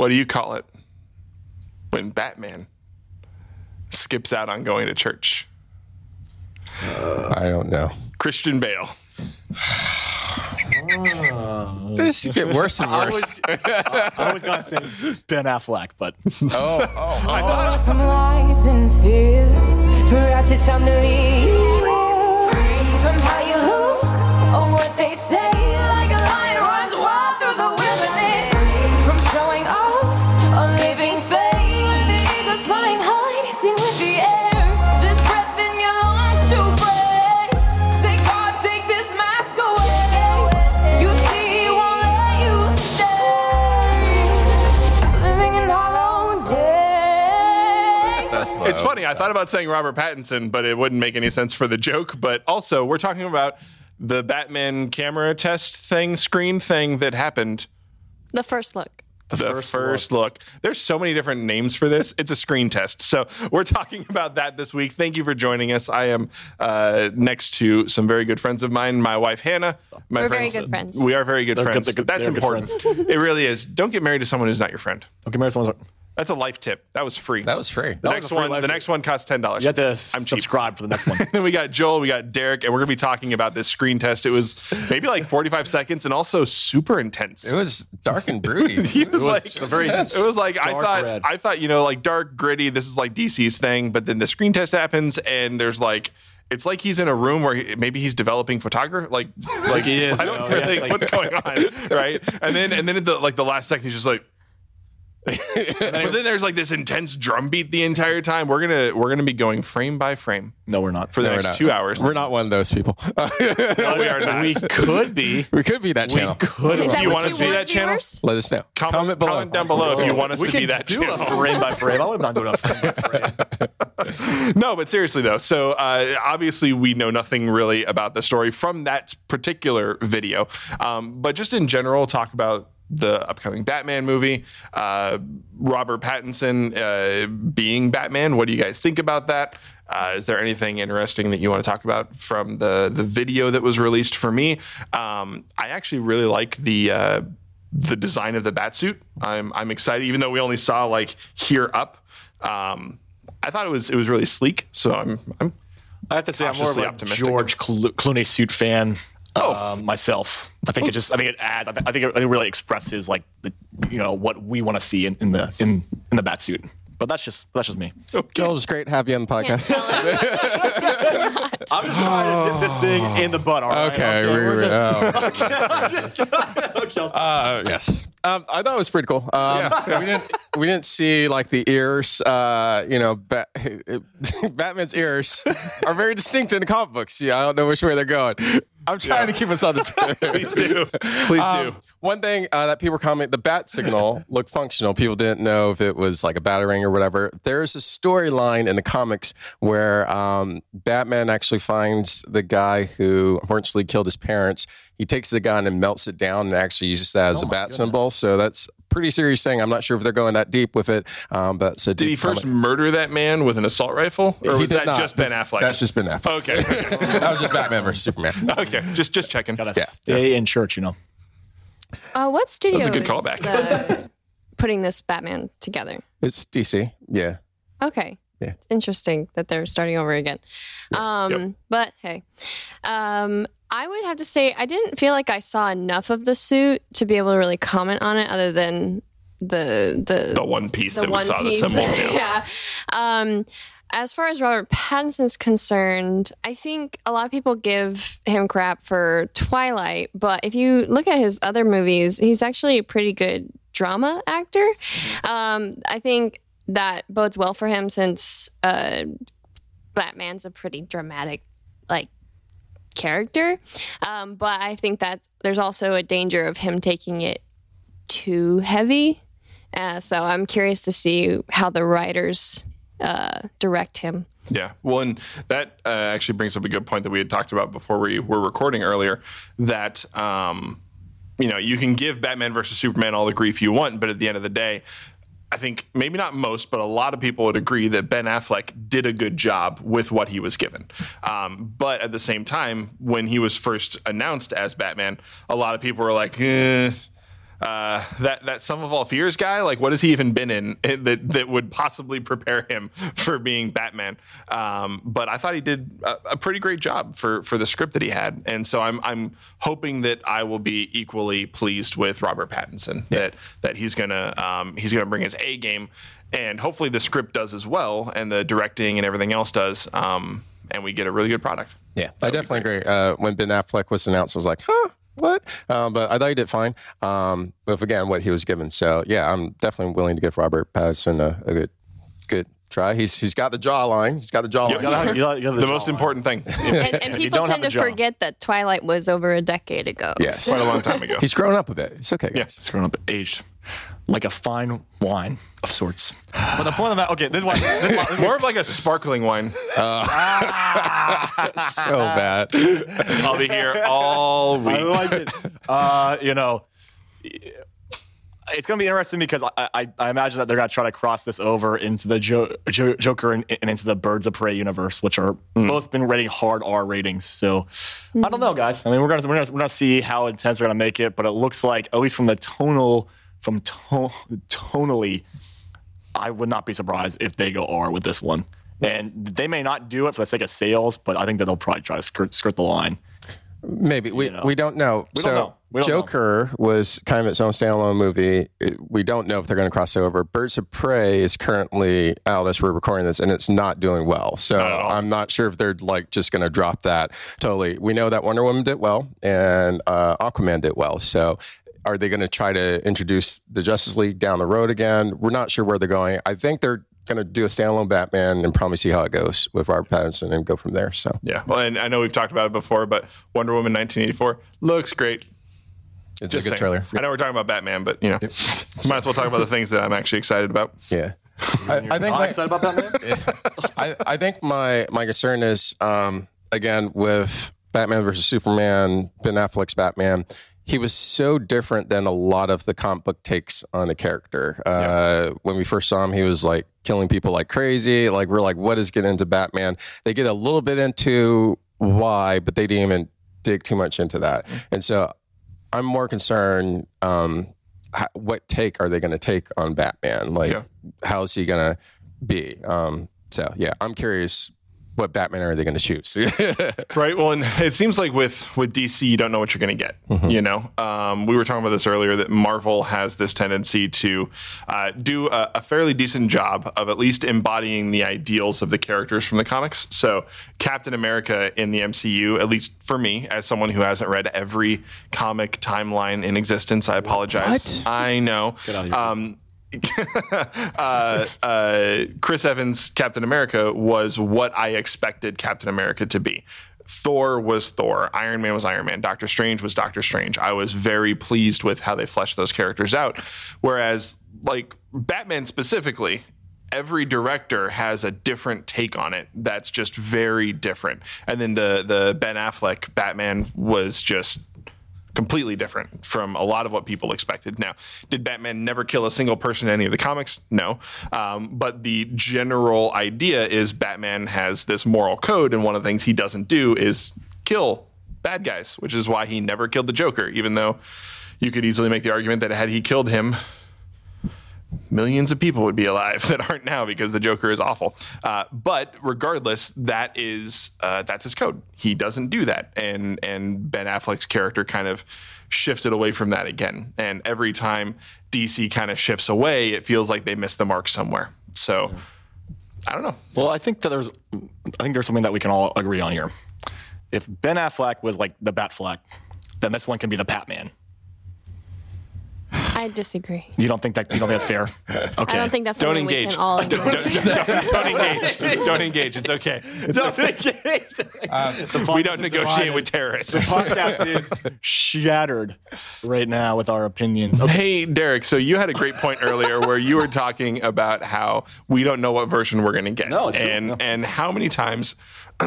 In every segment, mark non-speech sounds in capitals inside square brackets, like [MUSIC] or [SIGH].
What do you call it when Batman skips out on going to church? I don't know. Christian Bale. Ah. This should get worse and [LAUGHS] I worse. was, [LAUGHS] I was gonna say Ben Affleck, but [LAUGHS] oh, oh, oh. Some lies and fears. Perhaps it's time to leave. Free from how you look or what they say. I thought about saying Robert Pattinson, but it wouldn't make any sense for the joke. But also, we're talking about the Batman camera test thing, screen thing that happened. The first look. The, first, look. There's so many different names for this. It's a screen test. So we're talking about that this week. Thank you for joining us. I am uh, next to some very good friends of mine. My wife Hannah. My We're very good friends. We are very good They're friends. they're good- That's they're good important. it really is. Don't get married to someone who's not your friend. Don't okay, marry someone. That's a life tip. That was free. That was free. the was next a free one. life The tip. next one costs ten dollars. You have to I'm cheap. subscribe for the next one. [LAUGHS] then we got Joel, we got Derek, and we're gonna be talking about this screen test. It was maybe like 45 seconds and also super intense. It was dark and broody. [LAUGHS] He was, like, it was intense. it was like I Dark thought, red. I thought, you know, like dark, gritty. This is like DC's thing, but then the screen test happens, and there's like, it's like he's in a room where he, maybe he's developing photography, like, like [LAUGHS] he is, I don't oh, you know, really yeah, think like- what's going on, right? And then, and then at the like the last second, he's just like. But then there's like this intense drum beat the entire time. We're gonna we're gonna be going frame by frame No, we're not. for the No, next two hours. We're not one of those people. [LAUGHS] No, we are not. We could be. we could be that channel. Could Is Do that you what wanna see that channel? viewers? Let us know. Comment, Comment below. comment down below if you want us we to be that do channel. a frame by frame. I would not do a frame by frame. [LAUGHS] no, but seriously though, so uh, obviously we know nothing really about the story from that particular video, um, but just in general, talk about the upcoming Batman movie, uh, Robert Pattinson uh, being Batman. What do you guys think about that? Uh, is there anything interesting that you want to talk about from the the video that was released for me? Um, I actually really like the. Uh, the design of the batsuit. I'm I'm excited, even though we only saw like here up. Um, I thought it was it was really sleek, so I'm I'm I have to say, I'm more of a optimistic. George Clo- Clooney suit fan. Oh. um, myself. I think it just. I think it adds. I, th- I think it really expresses like the, you know, what we want to see in, in the in in the bat suit. But that's just that's just me. Joel, it was great to have you on the podcast. [LAUGHS] I'm just trying to nip this thing in the butt. All right? Okay, we we're were, good. oh. [LAUGHS] Okay, I'll- Uh, yes. Um, I thought it was pretty cool. Um, [LAUGHS] we didn't we didn't see like the ears. Uh, you know, Bat- Batman's ears are very distinct in the comic books. Yeah, I don't know which way they're going. I'm trying to keep us on the. [LAUGHS] please do please Um, do. One thing uh, that people were commenting, the bat signal looked functional. People didn't know if it was like a batarang or whatever. There's a storyline in the comics where um, Batman actually finds the guy who unfortunately killed his parents. He takes the gun and melts it down and actually uses that as Oh a my bat symbol. So that's a pretty serious thing. I'm not sure if they're going that deep with it, um, but it's a Did he first comic. murder that man with an assault rifle, or He was that not. just Ben That's- Affleck? That's just Ben Affleck. okay. okay. [LAUGHS] that was just Batman versus Superman. okay, just just checking. Gotta Yeah. stay in church, you know. Uh, what studio That's a good is, callback. uh, putting this Batman together? It's DC. Yeah. Okay. Yeah. It's interesting that they're starting over again. Um, Yep. But hey, um, I would have to say I didn't feel like I saw enough of the suit to be able to really comment on it, other than the the The one piece the that we one saw, the piece. symbol. Yeah. [LAUGHS] yeah. Um, as far as Robert Pattinson's concerned, I think a lot of people give him crap for Twilight, but if you look at his other movies, he's actually a pretty good drama actor. Um, I think that bodes well for him since uh, Batman's a pretty dramatic, like character. Um, but I think that there's also a danger of him taking it too heavy. Uh, so I'm curious to see how the writers uh, direct him. Yeah. Well, and that uh, actually brings up a good point that we had talked about before we were recording earlier. That um, you know you can give Batman versus Superman all the grief you want, but at the end of the day. I think maybe not most, but a lot of people would agree that Ben Affleck did a good job with what he was given. Um, but at the same time, when he was first announced as Batman, a lot of people were like, eh, uh, that that Sum of All Fears guy. Like, what has he even been in that that would possibly prepare him [LAUGHS] for being Batman? Um, but I thought he did a, a pretty great job for for the script that he had, and so I'm I'm hoping that I will be equally pleased with Robert Pattinson. That that he's gonna um, he's gonna bring his A game, and hopefully the script does as well, and the directing and everything else does, um, and we get a really good product. Yeah, I definitely agree. Uh, when Ben Affleck was announced, I was like, huh, what? Um, but I thought he did fine. Um, with again what he was given. So yeah, I'm definitely willing to give Robert Pattinson a, a good, good try. He's he's got the jawline. He's got the jawline. You gotta- you gotta- you gotta The most jawline. important thing. And, and people tend to jaw. forget that Twilight was over a decade ago. Yes. Quite a long time ago. He's grown up a bit. It's okay. Guys. Yes. It's grown up aged like a fine wine of sorts. But the point of that, okay, this is why. This is why this is More of like a sparkling wine. [LAUGHS] So bad. I'll be here all I week. like it. Uh, you know, it's going to be interesting because I, I, I imagine that they're going to try to cross this over into the jo- jo- Joker and, and into the Birds of Prey universe, which are both been rating hard R ratings. So I don't know, guys. I mean, we're gonna we're gonna, we're gonna see how intense they're gonna make it, but it looks like at least from the tonal from to- tonally, I would not be surprised if they go R with this one. And they may not do it for the sake of sales, but I think that they'll probably try to skirt, skirt the line. Maybe we, know. we don't know. We so don't know. Don't know. Joker was kind of its own standalone movie. We don't know if they're going to cross over. Birds of Prey is currently out as we're recording this, and it's not doing well. So Not. I'm not sure if they're like just going to drop that totally. We know that Wonder Woman did well and uh, Aquaman did well. So. Are they going to try to introduce the Justice League down the road again? We're not sure where they're going. I think they're going to do a standalone Batman and probably see how it goes with Robert Pattinson and go from there. So Yeah. Well, and I know we've talked about it before, but Wonder Woman 1984 looks great. it's Just a good saying. trailer. I know we're talking about Batman, but you know, [LAUGHS] might as well talk about the things that I'm actually excited about. Yeah. I, I think I'm excited about that, man. [LAUGHS] I, I think my my concern is um, again with Batman versus Superman, Ben Affleck's Batman. He was so different than a lot of the comic book takes on the character. Uh, When we first saw him, he was like killing people like crazy. Like we're like, what is getting into Batman? They get a little bit into why, but they didn't even dig too much into that. And so I'm more concerned. Um, what take are they going to take on Batman? Like, Yeah. how is he going to be? Um, so yeah, I'm curious. What Batman are they going to choose? [LAUGHS] Right. Well, and it seems like with with DC, you don't know what you're going to get. You know, um, we were talking about this earlier that Marvel has this tendency to uh, do a, a fairly decent job of at least embodying the ideals of the characters from the comics. So, Captain America in the MCU, at least for me, as someone who hasn't read every comic timeline in existence, I apologize. I know. [LAUGHS] Uh, uh, Chris Evans, Captain America, was what I expected Captain America to be. Thor was Thor. Iron Man was Iron Man. Doctor Strange was Doctor Strange. I was very pleased with how they fleshed those characters out. Whereas, like Batman specifically, every director has a different take on it that's just very different. And then the the Ben Affleck Batman was just completely different from a lot of what people expected. Now, did Batman never kill a single person in any of the comics? No. Um, but the general idea is Batman has this moral code, and one of the things he doesn't do is kill bad guys, which is why he never killed the Joker, even though you could easily make the argument that had he killed him, millions of people would be alive [LAUGHS] that aren't now because the Joker is awful. Uh, but regardless, that is uh, that's his code. He doesn't do that, and and Ben Affleck's character kind of shifted away from that again. And every time DC kind of shifts away, it feels like they missed the mark somewhere. So I don't know. Well, I think that there's, I think there's something that we can all agree on here. If Ben Affleck was like the Batfleck, then this one can be the Batman. I disagree. You don't think that? You don't think that's fair? [LAUGHS] Okay. I don't think that's Don't something we engage. can all [LAUGHS] agree. don't engage. Don't engage. It's okay. Don't engage. we don't negotiate with terrorists. The podcast is [LAUGHS] shattered right now with our opinions. Hey, Derek, so you had a great point earlier where you were talking about how we don't know what version we're going to get. No, it's true. and No. and how many times [CLEARS THROAT]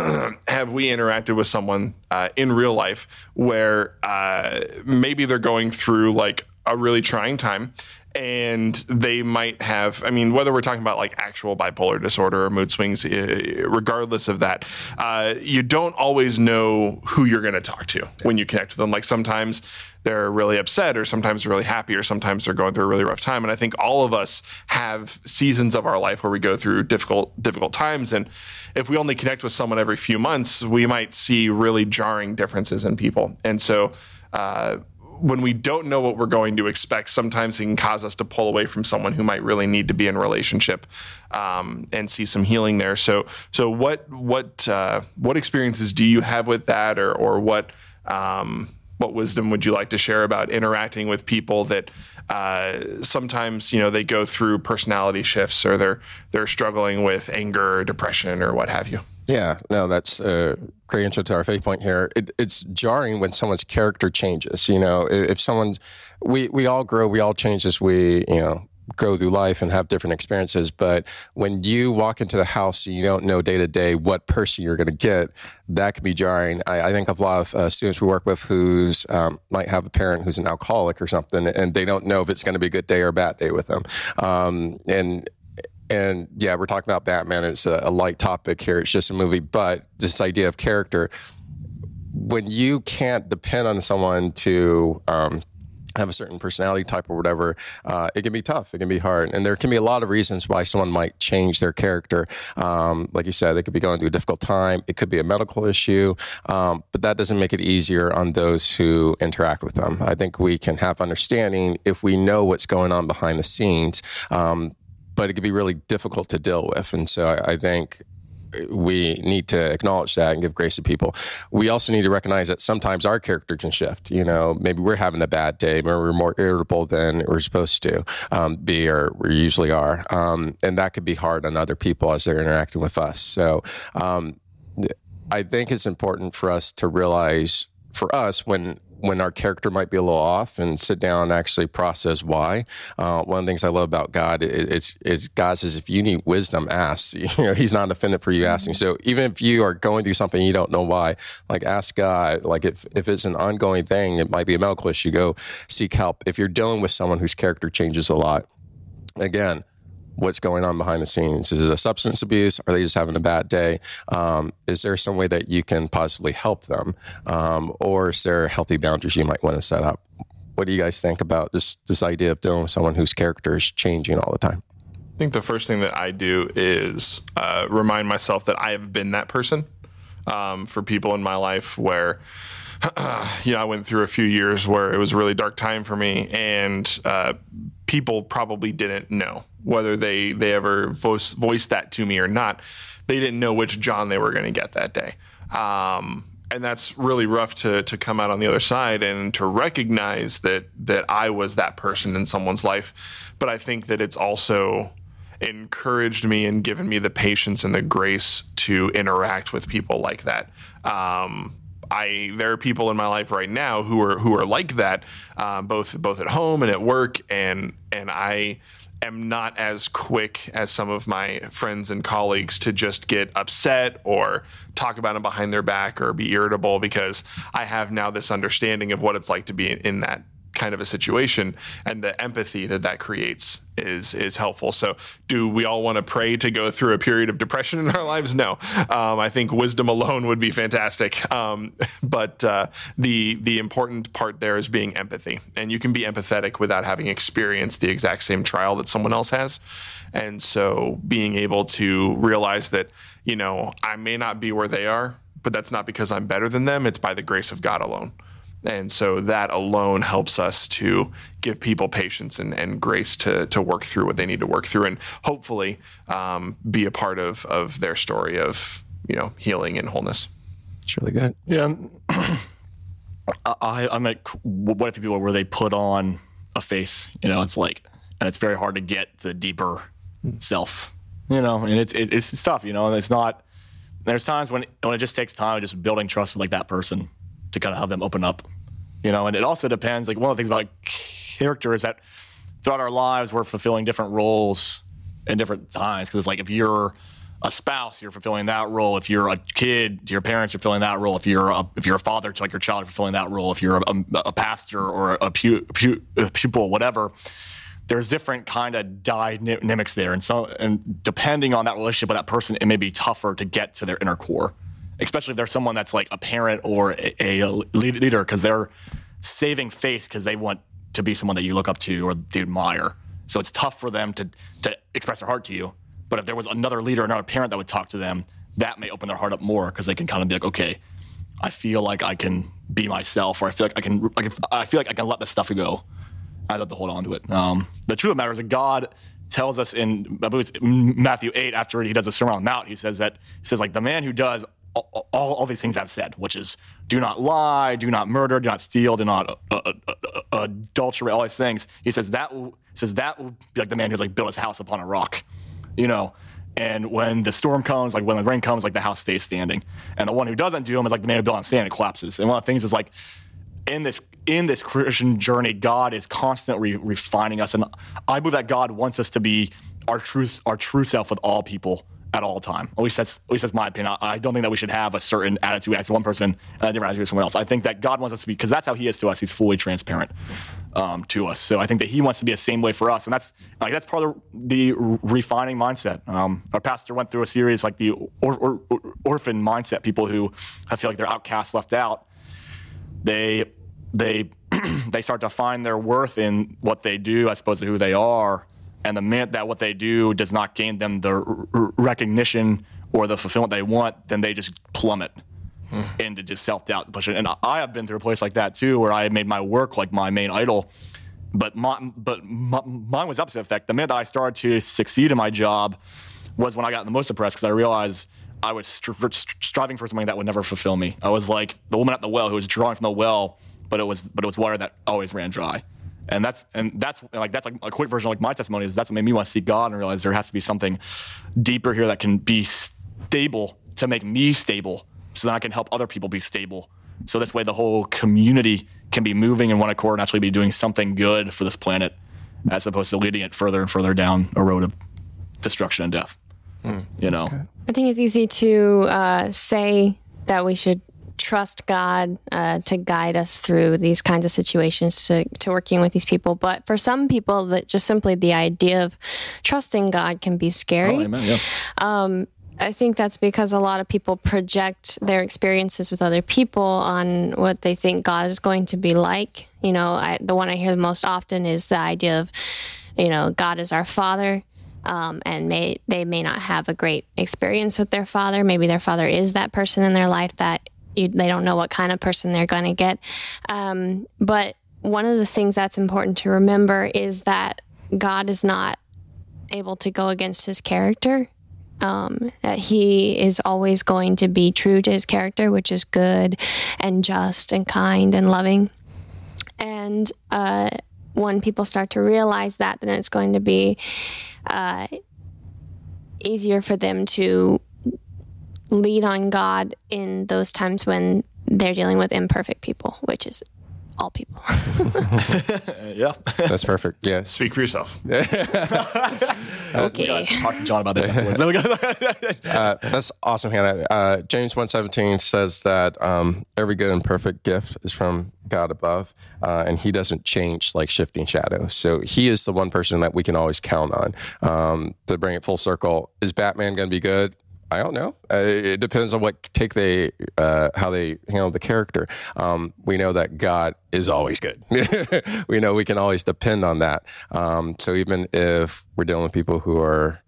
have we interacted with someone uh, in real life where uh, maybe they're going through like a really trying time and they might have i mean whether we're talking about like actual bipolar disorder or mood swings eh, regardless of that uh, you don't always know who you're going to talk to when you connect with them. Like sometimes they're really upset or sometimes really happy or sometimes they're going through a really rough time. And i think all of us have seasons of our life where we go through difficult difficult times. And if we only connect with someone every few months we might see really jarring differences in people. And so uh, when we don't know what we're going to expect, sometimes it can cause us to pull away from someone who might really need to be in relationship um, and see some healing there. So, so what what uh, what experiences do you have with that, or or what um, what wisdom would you like to share about interacting with people that uh, sometimes you know they go through personality shifts or they're they're struggling with anger or depression or what have you? Yeah, no, that's a great intro to our faith point here. It, it's jarring when someone's character changes. You know, if someone's, we, we all grow, we all change as we, you know, go through life and have different experiences. But when you walk into the house and you don't know day to day what person you're going to get, that can be jarring. I, I think of a lot of uh, students we work with who's um, might have a parent who's an alcoholic or something, and they don't know if it's going to be a good day or a bad day with them. Um, and and yeah, we're talking about Batman. It's a, a, light topic here. It's just a movie, but this idea of character, when you can't depend on someone to um, have a certain personality type or whatever, uh, it can be tough. It can be hard, and there can be a lot of reasons why someone might change their character. Um, like you said, they could be going through a difficult time. It could be a medical issue, um, but that doesn't make it easier on those who interact with them. I think we can have understanding if we know what's going on behind the scenes. Um, but it could be really difficult to deal with. And so I, I think we need to acknowledge that and give grace to people. We also need to recognize that sometimes our character can shift. You know, maybe we're having a bad day, maybe we're more irritable than we're supposed to um, be, or we usually are, um, and that could be hard on other people as they're interacting with us. So. Um, I think it's important for us to realize for us when when our character might be a little off and sit down and actually process why. Uh, one of the things I love about God is, is God says, if you need wisdom, ask. [LAUGHS] You know, He's not offended for you asking. So even if you are going through something you don't know why, like ask God. Like if, if it's an ongoing thing, it might be a medical issue, go seek help. If you're dealing with someone whose character changes a lot, again, what's going on behind the scenes. Is it a substance abuse? Are they just having a bad day? Um, is there some way that you can possibly help them? Um, or is there healthy boundaries you might want to set up? What do you guys think about this, this idea of dealing with someone whose character is changing all the time? I think the first thing that I do is uh, remind myself that I have been that person um, for people in my life where [CLEARS THROAT] you know, I went through a few years where it was a really dark time for me, and uh, people probably didn't know whether they they ever voice, voiced that to me or not. They didn't know which John they were going to get that day. Um, and that's really rough to to come out on the other side and to recognize that that I was that person in someone's life. But I think that it's also encouraged me and given me the patience and the grace to interact with people like that. Um, I there are people in my life right now who are who are like that, uh, both both at home and at work, and and I am not as quick as some of my friends and colleagues to just get upset or talk about them behind their back or be irritable because I have now this understanding of what it's like to be in that kind of a situation and the empathy that that creates is is helpful. So do we all want to pray to go through a period of depression in our lives? No. Um, i think wisdom alone would be fantastic. Um, [LAUGHS] but uh, the the important part there is being empathy. And you can be empathetic without having experienced the exact same trial that someone else has. And so being able to realize that you know i may not be where they are but that's not because i'm better than them. It's by the grace of god alone and so that alone helps us to give people patience and, and grace to, to work through what they need to work through and hopefully um, be a part of, of their story of, you know, healing and wholeness. It's really good. Yeah. [CLEARS THROAT] I, I met what if people where they put on a face, you know, it's like, and it's very hard to get the deeper self, you know, and it's, it, it's tough, you know, and it's not, there's times when, when it just takes time just building trust with like that person to kind of have them open up, you know. And it also depends. Like one of the things about character is that throughout our lives we're fulfilling different roles in different times. Because it's like if you're a spouse, you're fulfilling that role. If you're a kid to your parents, you're fulfilling that role. If you're a, if you're a father to like your child, you're fulfilling that role. If you're a, a pastor or a, pu- pu- a pupil, whatever, there's different kind of dynamics there, and so and depending on that relationship with that person, it may be tougher to get to their inner core, especially if they're someone that's like a parent or a, a leader because they're saving face because they want to be someone that you look up to or they admire. So it's tough for them to to express their heart to you. But if there was another leader, another parent that would talk to them, that may open their heart up more because they can kind of be like, okay, I feel like I can be myself, or I feel like I can, I, can, I feel like I can let this stuff go. I have to hold on to it. Um, the truth of the matter is that God tells us in I believe Matthew 8 after he does the Sermon on the Mount, he says that he says like the man who does all, all, these things I've said, which is do not lie, do not murder, do not steal, do not uh, uh, uh, adultery, all these things. He says that says that will be like the man who's like built his house upon a rock, you know. And when the storm comes, like when the rain comes, like the house stays standing. And the one who doesn't do them is like the man who built on sand, it collapses. And one of the things is like in this in this Christian journey, God is constantly refining us, and I believe that God wants us to be our truth, our true self with all people at all time. At least that's at least that's my opinion. I don't think that we should have a certain attitude as one person and a different attitude as someone else. I think that God wants us to be because that's how He is to us. He's fully transparent um, to us. So I think that He wants to be the same way for us, and that's like that's part of the, the refining mindset. Um, our pastor went through a series like the or, or, or, orphan mindset. People who I feel like they're outcast, left out. They they [CLEARS THROAT] they start to find their worth in what they do as opposed to who they are. And the minute that what they do does not gain them the r- recognition or the fulfillment they want, then they just plummet hmm. into just self doubt. And pushing. And I have been through a place like that too, where I made my work like my main idol. But my, but my, mine was opposite effect. The minute that I started to succeed in my job was when I got the most depressed because I realized I was striving for something that would never fulfill me. I was like the woman at the well who was drawing from the well but it was but it was water that always ran dry. And that's and that's like that's like a quick version of like my testimony is that's what made me want to see God and realize there has to be something deeper here that can be stable to make me stable so that I can help other people be stable. So this way the whole community can be moving in one accord and actually be doing something good for this planet as opposed to leading it further and further down a road of destruction and death. Hmm, you know, I think it's easy to uh, say that we should trust God uh, to guide us through these kinds of situations, to, to working with these people. But for some people, that just simply the idea of trusting God can be scary. Oh, amen, yeah. Um, I think that's because a lot of people project their experiences with other people on what they think God is going to be like. You know, I, the one I hear the most often is the idea of, you know, God is our Father. Um, and may they may not have a great experience with their father. Maybe their father is that person in their life that you, they don't know what kind of person they're going to get. Um, but one of the things that's important to remember is that God is not able to go against his character. Um, that he is always going to be true to his character, which is good and just and kind and loving. And uh, when people start to realize that, then it's going to be uh, easier for them to lean on God in those times when they're dealing with imperfect people, which is all people. [LAUGHS] [LAUGHS] yeah, that's perfect. Yeah, speak for yourself. [LAUGHS] okay, talk to John about this. uh, that's awesome, Hannah. Uh, James one seventeen says that um, every good and perfect gift is from God above, uh, and He doesn't change like shifting shadows. So He is the one person that we can always count on. Um, to bring it full circle, is Batman going to be good? I don't know. Uh, it depends on what take they, uh, how they handle the character. Um, we know that God is always good. [LAUGHS] we know we can always depend on that. Um, so even if we're dealing with people who are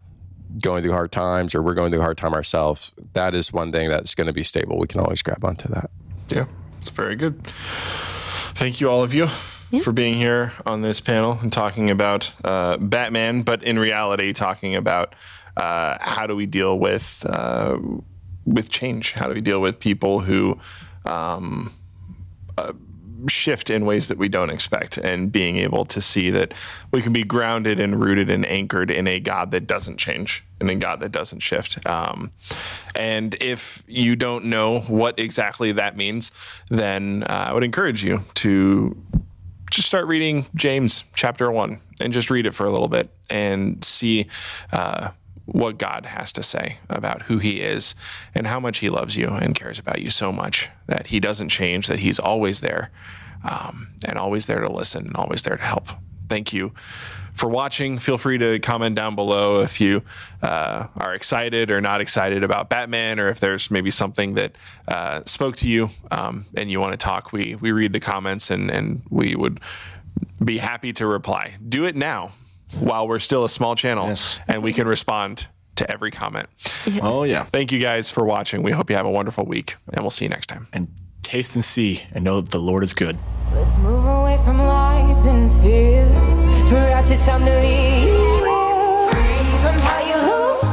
going through hard times or we're going through a hard time ourselves, that is one thing that's going to be stable. We can always grab onto that. Yeah, it's very good. Thank you, all of you. Yeah. For being here on this panel and talking about uh, Batman, but in reality, talking about uh, how do we deal with uh, with change? How do we deal with people who um, uh, shift in ways that we don't expect, and being able to see that we can be grounded and rooted and anchored in a God that doesn't change and a God that doesn't shift. Um, and if you don't know what exactly that means, then uh, I would encourage you to just start reading James chapter one and just read it for a little bit and see uh, what God has to say about who He is and how much He loves you and cares about you so much that He doesn't change, that He's always there um, and always there to listen and always there to help. Thank you for watching. Feel free to comment down below if you uh, are excited or not excited about Batman, or if there's maybe something that uh, spoke to you um, and you want to talk. We we read the comments and and we would be happy to reply. Do it now while we're still a small channel Yes. and we can respond to every comment. Oh yeah. Thank you guys for watching. We hope you have a wonderful week and we'll see you next time. And taste and see and know that the Lord is good. Let's move away from lies and fears. Perhaps it's time to leave. Free from how you look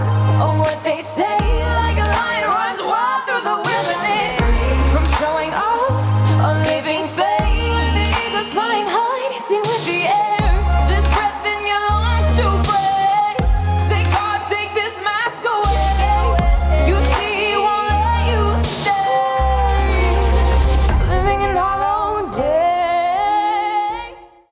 or what they say.